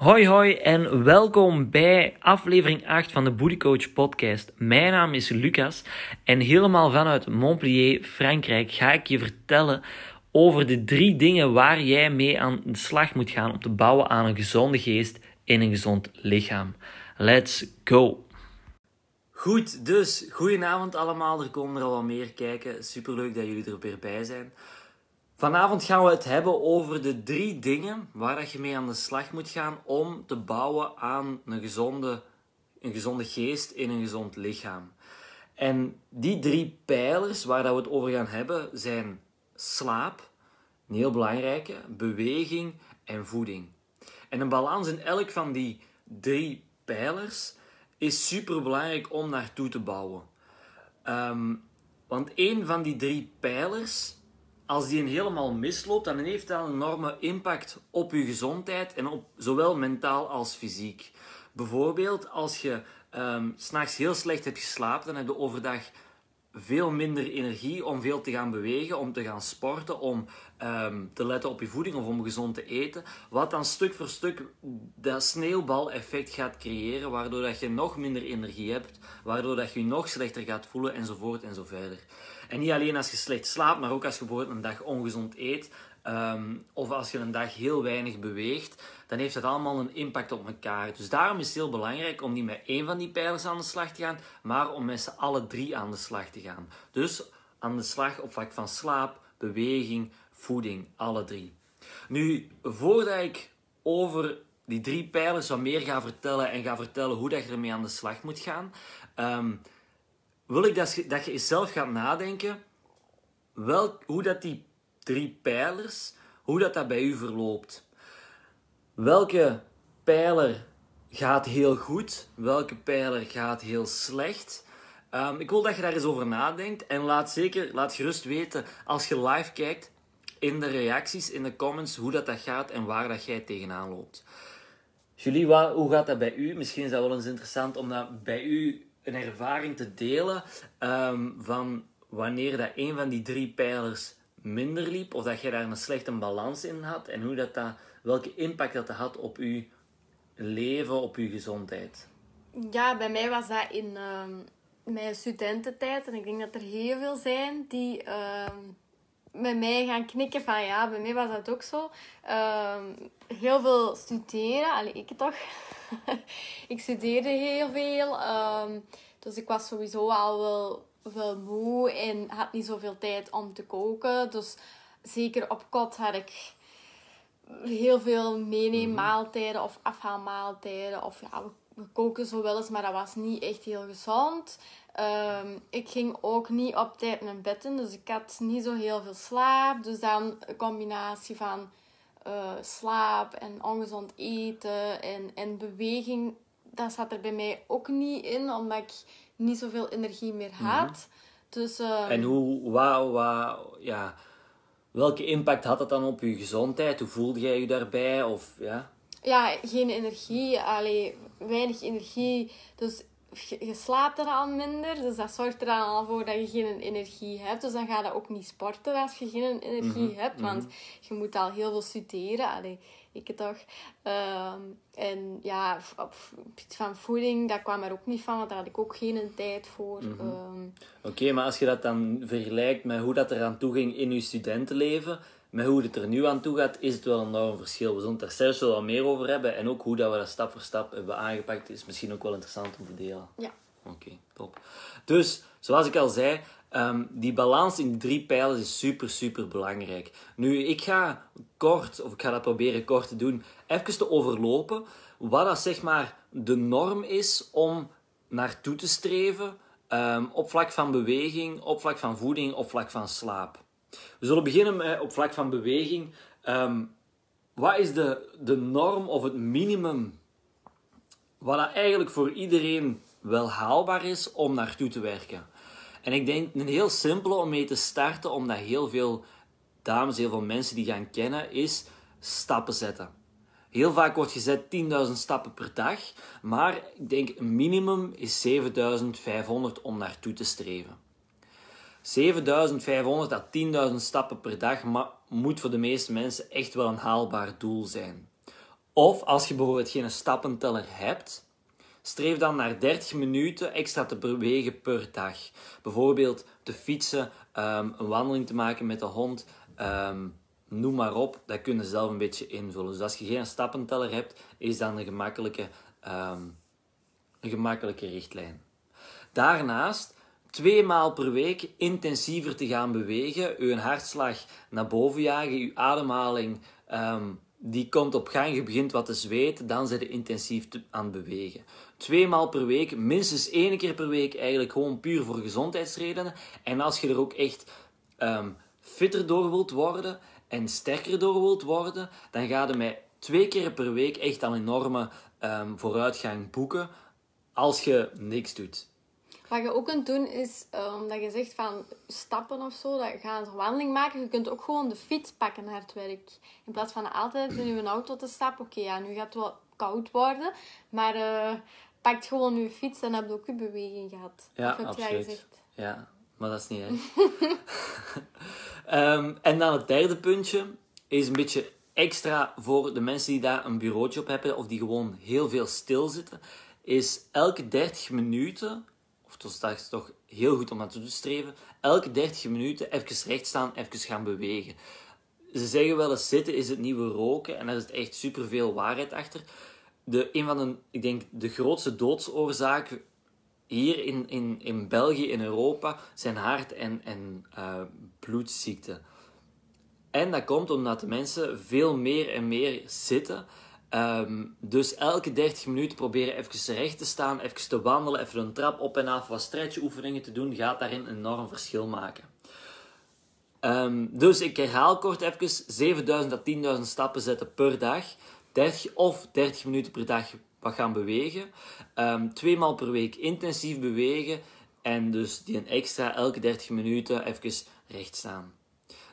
Hoi hoi en welkom bij aflevering 8 van de Booty Coach podcast. Mijn naam is Lucas en helemaal vanuit Montpellier, Frankrijk, ga ik je vertellen over de drie dingen waar jij mee aan de slag moet gaan om te bouwen aan een gezonde geest in een gezond lichaam. Let's go! Goed, dus goedenavond allemaal. Er komen er al wat meer kijken. Superleuk dat jullie er weer bij zijn. Vanavond gaan we het hebben over de drie dingen waar je mee aan de slag moet gaan om te bouwen aan een gezonde, een gezonde geest in een gezond lichaam. En die drie pijlers waar dat we het over gaan hebben zijn slaap, een heel belangrijke, beweging en voeding. En een balans in elk van die drie pijlers is super belangrijk om naartoe te bouwen. Ehm, want een van die drie pijlers als die een helemaal misloopt, dan heeft dat een enorme impact op je gezondheid en op zowel mentaal als fysiek. Bijvoorbeeld als je um, s'nachts heel slecht hebt geslapen, dan heb je overdag veel minder energie om veel te gaan bewegen, om te gaan sporten, om ehm, te letten op je voeding of om gezond te eten. Wat dan stuk voor stuk dat sneeuwbaleffect gaat creëren, waardoor dat je nog minder energie hebt, waardoor dat je je nog slechter gaat voelen enzovoort en zo verder. En niet alleen als je slecht slaapt, maar ook als je bijvoorbeeld een dag ongezond eet, ehm, of als je een dag heel weinig beweegt, dan heeft dat allemaal een impact op elkaar. Dus daarom is het heel belangrijk om niet met één van die pijlers aan de slag te gaan, maar om met z'n alle drie aan de slag te gaan. Dus aan de slag op vlak van slaap, beweging, voeding, alle drie. Nu, voordat ik over die drie pijlers wat meer ga vertellen en ga vertellen hoe dat je ermee aan de slag moet gaan, ehm, wil ik dat je, dat je zelf gaat nadenken hoe dat die drie pijlers, hoe dat, dat bij u verloopt. Welke pijler gaat heel goed? Welke pijler gaat heel slecht? Um, ik wil dat je daar eens over nadenkt. En laat zeker, laat gerust weten als je live kijkt in de reacties, in de comments, hoe dat, dat gaat en waar dat jij tegenaan loopt. Julie, hoe gaat dat bij u? Misschien is dat wel eens interessant om dat bij u een ervaring te delen um, van wanneer dat een van die drie pijlers minder liep, of dat je daar een slechte balans in had en hoe dat, dat welke impact dat had op je leven, op je gezondheid? Ja, bij mij was dat in uh, mijn studententijd. En ik denk dat er heel veel zijn die uh, met mij gaan knikken van ja, bij mij was dat ook zo. Ehm, heel veel studeren, alleen ik toch. ik studeerde heel veel. dus ik was sowieso al wel, wel moe en had niet zoveel tijd om te koken. Dus zeker op kot had ik heel veel meeneemmaaltijden of afhaalmaaltijden. Of ja, we, koken zo wel eens, maar dat was niet echt heel gezond. Ehm, ik ging ook niet op tijd naar bed in, dus ik had niet zo heel veel slaap. Dus dan een combinatie van uh, slaap en ongezond eten en, en beweging, dat zat er bij mij ook niet in, omdat ik niet zoveel energie meer had. Mhm. Dus, ehm, En hoe, wauw, wauw, ja Welke impact had dat dan op je gezondheid? Hoe voelde jij je daarbij? Of, ja? ja, geen energie. Allee, weinig energie. Dus je slaapt er al minder. Dus dat zorgt er dan al voor dat je geen energie hebt. Dus dan ga je ook niet sporten als je geen energie mhm, hebt. Want mhm. je moet al heel veel studeren. Allee, ik toch. Ehm, en ja, op van voeding, dat kwam er ook niet van, want daar had ik ook geen tijd voor. Mhm. Ehm. Oké, maar als je dat dan vergelijkt met hoe dat er aan toe ging in je studentenleven, met hoe het er nu aan toe gaat, is het wel een enorm verschil. We zullen het er zelfs wel wat meer over hebben. En ook hoe dat we dat stap voor stap hebben aangepakt, is misschien ook wel interessant om te delen. Ja. Oké, top. Dus, zoals ik al zei, Um, die balans in die drie pijlers is super, super belangrijk. Nu, ik ga kort, of ik ga dat proberen kort te doen, even te overlopen wat dat zeg maar de norm is om naartoe te streven um, op vlak van beweging, op vlak van voeding, op vlak van slaap. We zullen beginnen met op vlak van beweging. Um, wat is de, de norm of het minimum wat eigenlijk voor iedereen wel haalbaar is om naartoe te werken? En ik denk een heel simpele om mee te starten, omdat heel veel dames, heel veel mensen die gaan kennen, is stappen zetten. Heel vaak wordt gezet 10.000 stappen per dag, maar ik denk een minimum is 7.500 om naartoe te streven. 7.500 à 10.000 stappen per dag moet voor de meeste mensen echt wel een haalbaar doel zijn. Of als je bijvoorbeeld geen stappenteller hebt, streef dan naar 30 minuten extra te bewegen per dag. Bijvoorbeeld te fietsen, ehm, een wandeling te maken met de hond, ehm, noem maar op. Dat kun je zelf een beetje invullen. Dus als je geen stappenteller hebt, is dat een gemakkelijke, ehm, een gemakkelijke richtlijn. Daarnaast twee maal per week intensiever te gaan bewegen, uw hartslag naar boven jagen, uw ademhaling die komt op gang, je begint wat te zweten, dan zit je intensief aan bewegen. Twee maal per week, minstens één keer per week, eigenlijk gewoon puur voor gezondheidsredenen. En als je er ook echt um, fitter door wilt worden en sterker door wilt worden, dan ga je met twee keer per week echt een enorme um, vooruitgang boeken als je niks doet. Wat je ook kunt doen is, um, dat je zegt van stappen of zo, dat je gaat een wandeling maken. Je kunt ook gewoon de fiets pakken naar het werk. In plaats van altijd in je auto te stappen. Oké, ja, nu gaat het wel koud worden. Maar uh, pak gewoon je fiets en heb je ook je beweging gehad. Ja, absoluut. Ja, maar dat is niet erg. um, en dan het derde puntje is een beetje extra voor de mensen die daar een bureautje op hebben of die gewoon heel veel stilzitten. Is elke 30 minuten dat is toch heel goed om naartoe te streven, elke 30 minuten even recht staan, even gaan bewegen. Ze zeggen wel eens zitten is het nieuwe roken en daar is echt superveel waarheid achter. De, een van de, ik denk, de grootste doodsoorzaken hier in, in, in België, in Europa, zijn hart- en, en uh, bloedziekten. En dat komt omdat de mensen veel meer en meer zitten Ehm, dus elke 30 minuten proberen even recht te staan, even te wandelen, even een trap op en af, wat stretchoefeningen te doen, gaat daarin een enorm verschil maken. Um, dus ik herhaal kort even, 7000 tot 10.000 stappen zetten per dag, 30 of 30 minuten per dag wat gaan bewegen, um, twee maal per week intensief bewegen en dus die een extra elke 30 minuten even recht staan.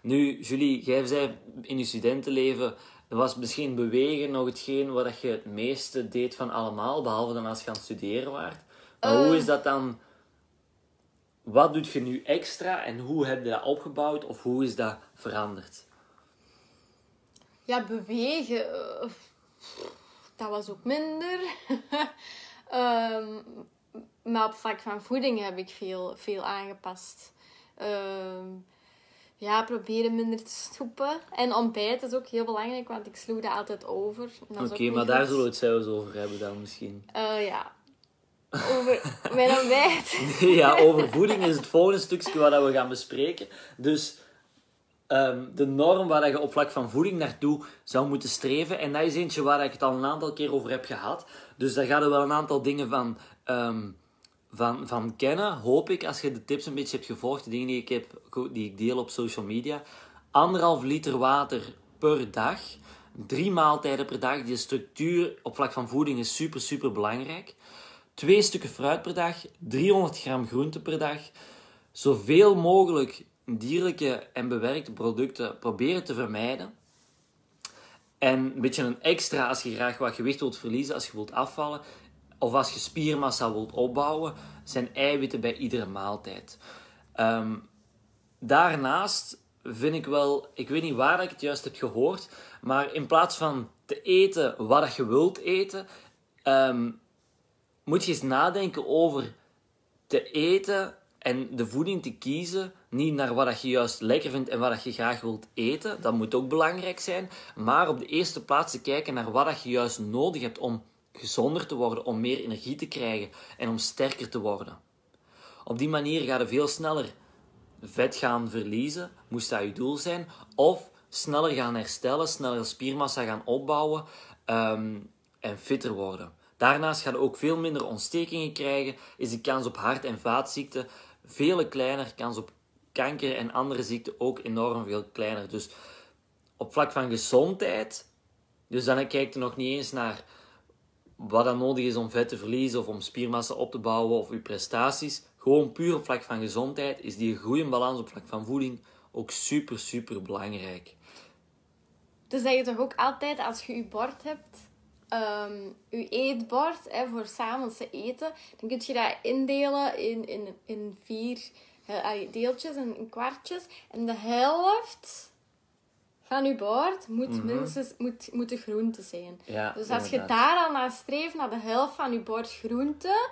Nu, Julie, jij zei in je studentenleven was misschien bewegen nog hetgeen wat je het meeste deed van allemaal, behalve dan als je aan het studeren waart. Maar hoe is dat dan? Wat doet je nu extra en hoe heb je dat opgebouwd of hoe is dat veranderd? Ja, bewegen, uh, dat was ook minder. um, maar op vlak van voeding heb ik veel, veel aangepast. Um, ja, proberen minder te stoepen. En ontbijt is ook heel belangrijk, want ik sloeg dat altijd over. Oké, maar daar zullen we het zelfs over hebben dan misschien. Uh, ja. Over mijn ontbijt. ja, over voeding is het volgende stukje wat we gaan bespreken. Dus um, de norm waar je op vlak van voeding naartoe zou moeten streven. En dat is eentje waar ik het al een aantal keer over heb gehad. Dus daar gaan er wel een aantal dingen van... Um, van, van kennen, hoop ik, als je de tips een beetje hebt gevolgd, de dingen die ik, heb, die ik deel op social media. Anderhalf liter water per dag. Drie maaltijden per dag. Die structuur op vlak van voeding is super, super belangrijk. Twee stukken fruit per dag. 300 gram groente per dag. Zoveel mogelijk dierlijke en bewerkte producten proberen te vermijden. En een beetje een extra als je graag wat gewicht wilt verliezen, als je wilt afvallen, of als je spiermassa wilt opbouwen, zijn eiwitten bij iedere maaltijd. Ehm, daarnaast vind ik wel, ik weet niet waar ik het juist heb gehoord, maar in plaats van te eten wat je wilt eten, ehm, moet je eens nadenken over te eten en de voeding te kiezen, niet naar wat je juist lekker vindt en wat je graag wilt eten, dat moet ook belangrijk zijn, maar op de eerste plaats te kijken naar wat je juist nodig hebt om gezonder te worden, om meer energie te krijgen en om sterker te worden. Op die manier ga je veel sneller vet gaan verliezen, moest dat je doel zijn, of sneller gaan herstellen, sneller spiermassa gaan opbouwen um, en fitter worden. Daarnaast ga je ook veel minder ontstekingen krijgen, is de kans op hart- en vaatziekten veel kleiner, kans op kanker en andere ziekten ook enorm veel kleiner. Dus op vlak van gezondheid, dus dan kijk je nog niet eens naar wat dan nodig is om vet te verliezen of om spiermassa op te bouwen of je prestaties. Gewoon puur op vlak van gezondheid is die goede balans op vlak van voeding ook super, super belangrijk. Dus dat je toch ook altijd als je je bord hebt, um, je eetbord hè, voor s'avonds te eten, dan kun je dat indelen in, in, in vier uh, deeltjes en kwartjes. En de helft van je bord moet minstens moet, moeten groenten zijn. Ja, dus als je daar al naar streeft, naar de helft van je bord groenten,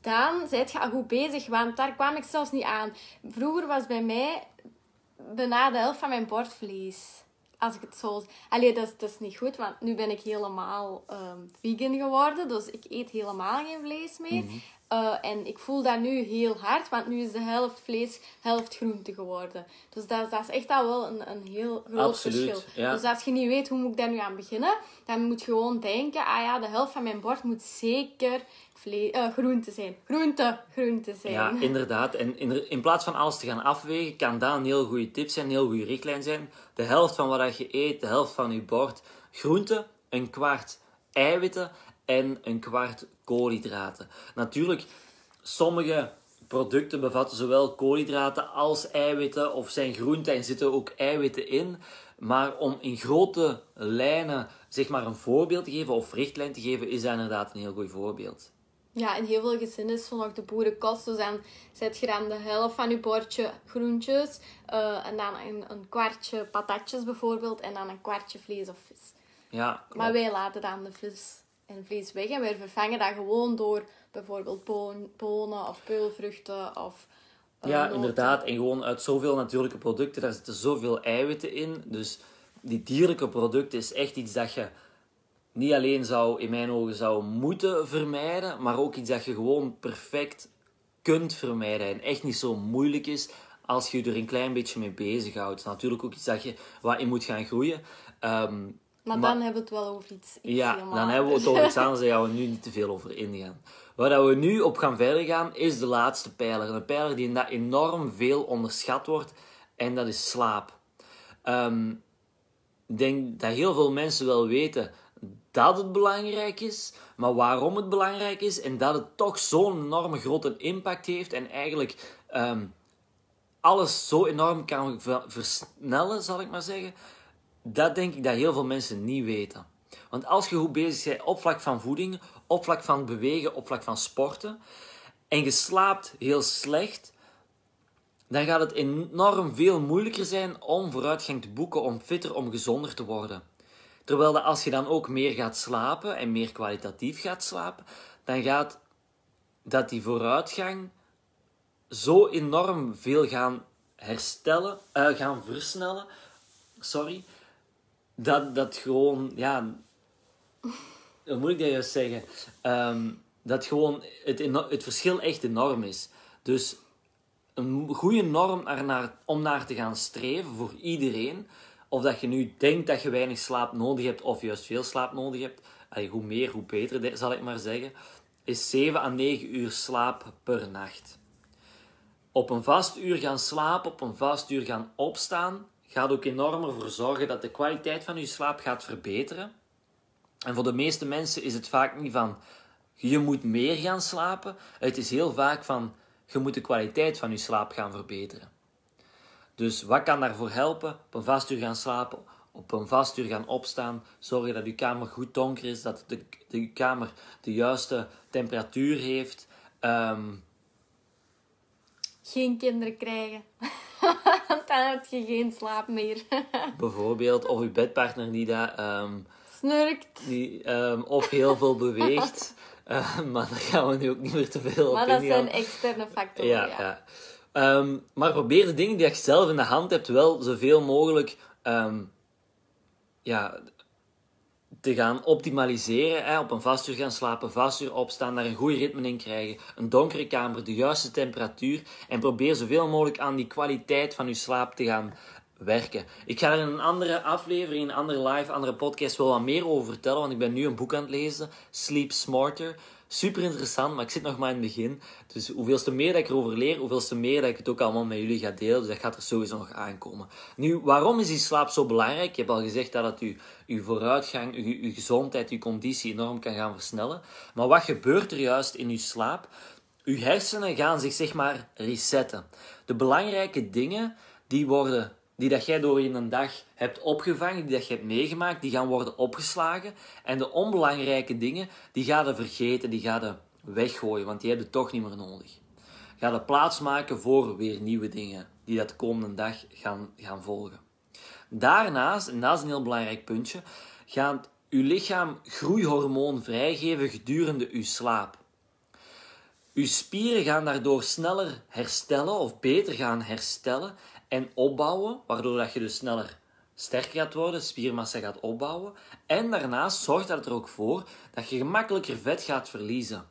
dan zijt je al goed bezig. Want daar kwam ik zelfs niet aan. Vroeger was bij mij bijna de helft van mijn bord vlees. Als ik het zo... Allee, dat is, dat is niet goed, want nu ben ik helemaal ehm, vegan geworden. Dus ik eet helemaal geen vlees meer. Mhm. Eh, en ik voel dat nu heel hard, want nu is de helft vlees, helft groente geworden. Dus dat, dat is echt al wel een, een heel groot Absoluut, verschil. ja. Dus als je niet weet hoe moet ik daar nu aan beginnen, dan moet je gewoon denken, ah ja, de helft van mijn bord moet zeker eh, groente zijn. Groente, groente zijn. Ja, inderdaad. En in, in plaats van alles te gaan afwegen, kan dat een heel goede tip zijn, een heel goede richtlijn zijn. De helft van wat je eet, de helft van je bord groente, een kwart eiwitten en een kwart koolhydraten. Natuurlijk, sommige producten bevatten zowel koolhydraten als eiwitten of zijn groente en zitten ook eiwitten in. Maar om in grote lijnen zeg maar een voorbeeld te geven of richtlijn te geven, is dat inderdaad een heel goed voorbeeld. Ja, in heel veel gezinnen is nog de boerenkost. Dus dan zet je dan de helft van je bordje groentjes. eh, en dan een, een kwartje patatjes bijvoorbeeld. En dan een kwartje vlees of vis. Ja, klopt. Maar wij laten dan de vis en vlees weg. En wij vervangen dat gewoon door bijvoorbeeld bonen of peulvruchten of eh, Ja, noten. inderdaad. En gewoon uit zoveel natuurlijke producten, daar zitten zoveel eiwitten in. Dus die dierlijke producten is echt iets dat je niet alleen zou, in mijn ogen, zou moeten vermijden, maar ook iets dat je gewoon perfect kunt vermijden. En echt niet zo moeilijk is als je je er een klein beetje mee bezighoudt. Natuurlijk ook iets dat je wat in moet gaan groeien. Ehm, Maar, Maar- dan hebben we het wel over iets, iets ja, helemaal dan hebben we het over iets anders, daar gaan we nu niet te veel over ingaan. Waar dat we nu op gaan verder gaan, is de laatste pijler. Een pijler die inderdaad enorm veel onderschat wordt, en dat is slaap. Ehm, ik denk dat heel veel mensen wel weten dat het belangrijk is, maar waarom het belangrijk is en dat het toch zo'n enorme grote impact heeft en eigenlijk ehm, alles zo enorm kan ver- versnellen, zal ik maar zeggen. Dat denk ik dat heel veel mensen niet weten. Want als je goed bezig bent op vlak van voeding, op vlak van bewegen, op vlak van sporten, en je slaapt heel slecht, dan gaat het enorm veel moeilijker zijn om vooruitgang te boeken, om fitter, om gezonder te worden. Terwijl als je dan ook meer gaat slapen en meer kwalitatief gaat slapen, dan gaat dat die vooruitgang zo enorm veel gaan herstellen, eh, gaan versnellen, sorry, dat dat gewoon, ja, hoe moet ik dat juist zeggen? Ehm, dat gewoon het, het verschil echt enorm is. Dus een goede norm om naar te gaan streven voor iedereen. Of dat je nu denkt dat je weinig slaap nodig hebt of juist veel slaap nodig hebt. hoe meer, hoe beter, zal ik maar zeggen. Is 7 à 9 uur slaap per nacht. Op een vast uur gaan slapen, op een vast uur gaan opstaan, gaat ook enorm ervoor zorgen dat de kwaliteit van je slaap gaat verbeteren. En voor de meeste mensen is het vaak niet van je moet meer gaan slapen. Het is heel vaak van je moet de kwaliteit van je slaap gaan verbeteren. Dus wat kan daarvoor helpen? Op een vast uur gaan slapen, op een vast uur gaan opstaan. Zorgen dat je kamer goed donker is, dat de, de kamer de juiste temperatuur heeft. Ehm, Geen kinderen krijgen. Dan heb je geen slaap meer. bijvoorbeeld, of je bedpartner die dat, ehm, Snurkt. die, ehm, of heel veel beweegt. Eh, maar daar gaan we nu ook niet meer te veel op Maar dat ingaan. zijn externe factoren. Ja, Ja, ja. Ehm, maar probeer de dingen die je zelf in de hand hebt wel zoveel mogelijk ja, te gaan optimaliseren. Hè? Op een vast uur gaan slapen, vast uur opstaan, daar een goed ritme in krijgen. Een donkere kamer, de juiste temperatuur. En probeer zoveel mogelijk aan die kwaliteit van je slaap te gaan werken. Ik ga er in een andere aflevering, in een andere live, andere podcast wel wat meer over vertellen. Want ik ben nu een boek aan het lezen, Sleep Smarter. Super interessant, maar ik zit nog maar in het begin. Dus hoeveelste meer dat ik erover leer, hoeveelste meer dat ik het ook allemaal met jullie ga delen. Dus dat gaat er sowieso nog aankomen. Nu, waarom is die slaap zo belangrijk? Ik heb al gezegd dat het je, je vooruitgang, je, je gezondheid, je conditie enorm kan gaan versnellen. Maar wat gebeurt er juist in je slaap? Uw hersenen gaan zich zeg maar resetten. De belangrijke dingen die worden die dat jij door in een dag hebt opgevangen, die dat je hebt meegemaakt, die gaan worden opgeslagen. En de onbelangrijke dingen, die gaan je vergeten, die gaan je weggooien, want die heb je toch niet meer nodig. Ga je plaats maken voor weer nieuwe dingen, die dat de komende dag gaan, gaan volgen. Daarnaast, en dat is een heel belangrijk puntje, gaat uw lichaam groeihormoon vrijgeven gedurende uw slaap. Uw spieren gaan daardoor sneller herstellen of beter gaan herstellen en opbouwen, waardoor dat je dus sneller sterker gaat worden, spiermassa gaat opbouwen. En daarnaast zorgt dat er ook voor dat je gemakkelijker vet gaat verliezen.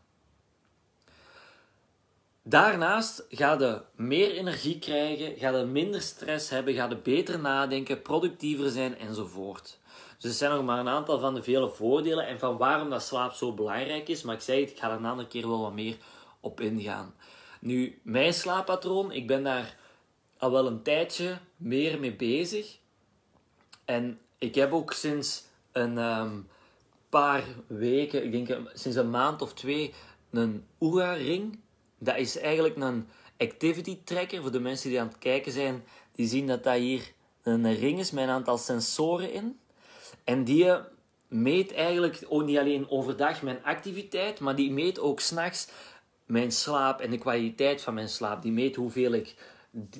Daarnaast ga je meer energie krijgen, ga je minder stress hebben, ga je beter nadenken, productiever zijn enzovoort. Dus er zijn nog maar een aantal van de vele voordelen en van waarom dat slaap zo belangrijk is. Maar ik zei het, ik ga er een andere keer wel wat meer op ingaan. Nu, mijn slaappatroon, ik ben daar al wel een tijdje meer mee bezig. En ik heb ook sinds een ehm, paar weken, ik denk sinds een maand of twee, een Oura-ring. Dat is eigenlijk een activity tracker. Voor de mensen die aan het kijken zijn, die zien dat dat hier een ring is met een aantal sensoren in. En die meet eigenlijk ook niet alleen overdag mijn activiteit, maar die meet ook s'nachts mijn slaap en de kwaliteit van mijn slaap. Die meet hoeveel ik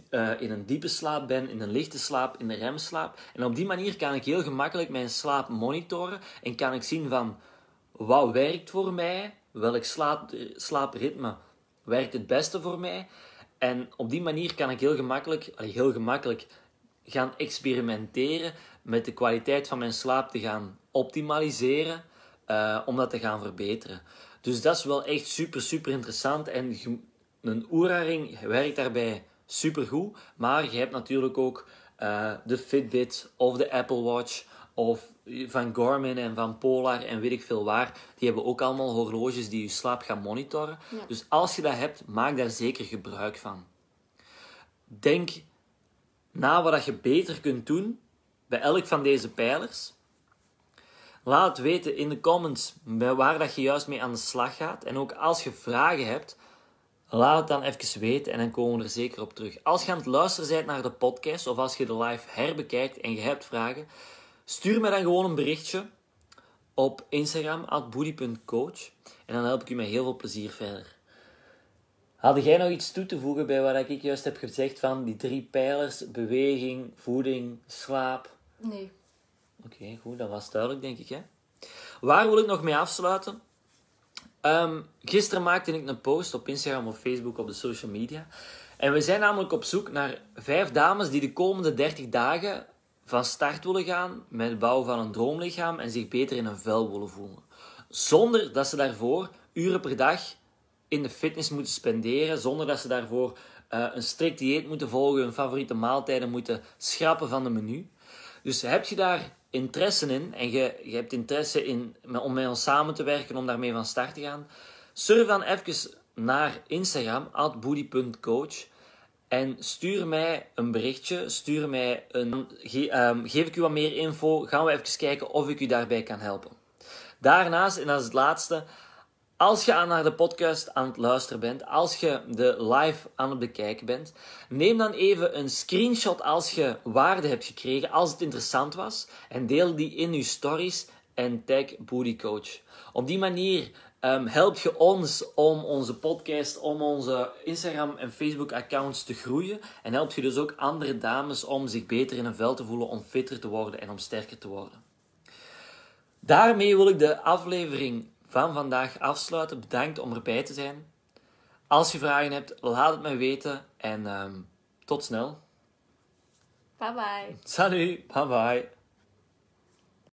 uh, in een diepe slaap ben, in een lichte slaap, in een remslaap. En op die manier kan ik heel gemakkelijk mijn slaap monitoren en kan ik zien van wat werkt voor mij, welk slaap, slaapritme werkt het beste voor mij. En op die manier kan ik heel gemakkelijk, heel gemakkelijk gaan experimenteren met de kwaliteit van mijn slaap te gaan optimaliseren, uh, om dat te gaan verbeteren. Dus dat is wel echt super, super interessant. En een Oura-ring werkt daarbij super goed. Maar je hebt natuurlijk ook uh, de Fitbit of de Apple Watch of van Garmin en van Polar en weet ik veel waar. Die hebben ook allemaal horloges die je slaap gaan monitoren. Dus als je dat hebt, maak daar zeker gebruik van. Denk na wat je beter kunt doen bij elk van deze pijlers. Laat weten in de comments waar dat je juist mee aan de slag gaat. En ook als je vragen hebt, laat het dan even weten en dan komen we er zeker op terug. Als je aan het luisteren bent naar de podcast of als je de live herbekijkt en je hebt vragen, stuur me dan gewoon een berichtje op Instagram, @boody.coach En dan help ik u met heel veel plezier verder. Had jij nog iets toe te voegen bij wat ik juist heb gezegd van die drie pijlers, beweging, voeding, slaap? Nee. Oké, goed, dat was duidelijk, denk ik. Hè? Waar wil ik nog mee afsluiten? Um, gisteren maakte ik een post op Instagram of Facebook op de social media. En we zijn namelijk op zoek naar vijf dames die de komende 30 dagen van start willen gaan met het bouwen van een droomlichaam en zich beter in een vel willen voelen. Zonder dat ze daarvoor uren per dag in de fitness moeten spenderen, zonder dat ze daarvoor uh, een strikt dieet moeten volgen, hun favoriete maaltijden moeten schrappen van de menu. Dus heb je daar interesse in en je, je hebt interesse in, om met ons samen te werken, om daarmee van start te gaan, surf dan even naar Instagram, boody.coach. En stuur mij een berichtje, stuur mij een, ehm, geef ik u wat meer info, gaan we even kijken of ik u daarbij kan helpen. Daarnaast, en dat is het laatste, als je naar de podcast aan het luisteren bent, als je de live aan het bekijken bent, neem dan even een screenshot als je waarde hebt gekregen, als het interessant was, en deel die in je stories en tag Booty Coach. Op die manier um, help je ons om onze podcast, om onze Instagram en Facebook accounts te groeien. En help je dus ook andere dames om zich beter in een vel te voelen, om fitter te worden en om sterker te worden. Daarmee wil ik de aflevering van vandaag afsluiten. Bedankt om erbij te zijn. Als je vragen hebt, laat het mij weten en um, tot snel. Bye bye. Salut, bye bye.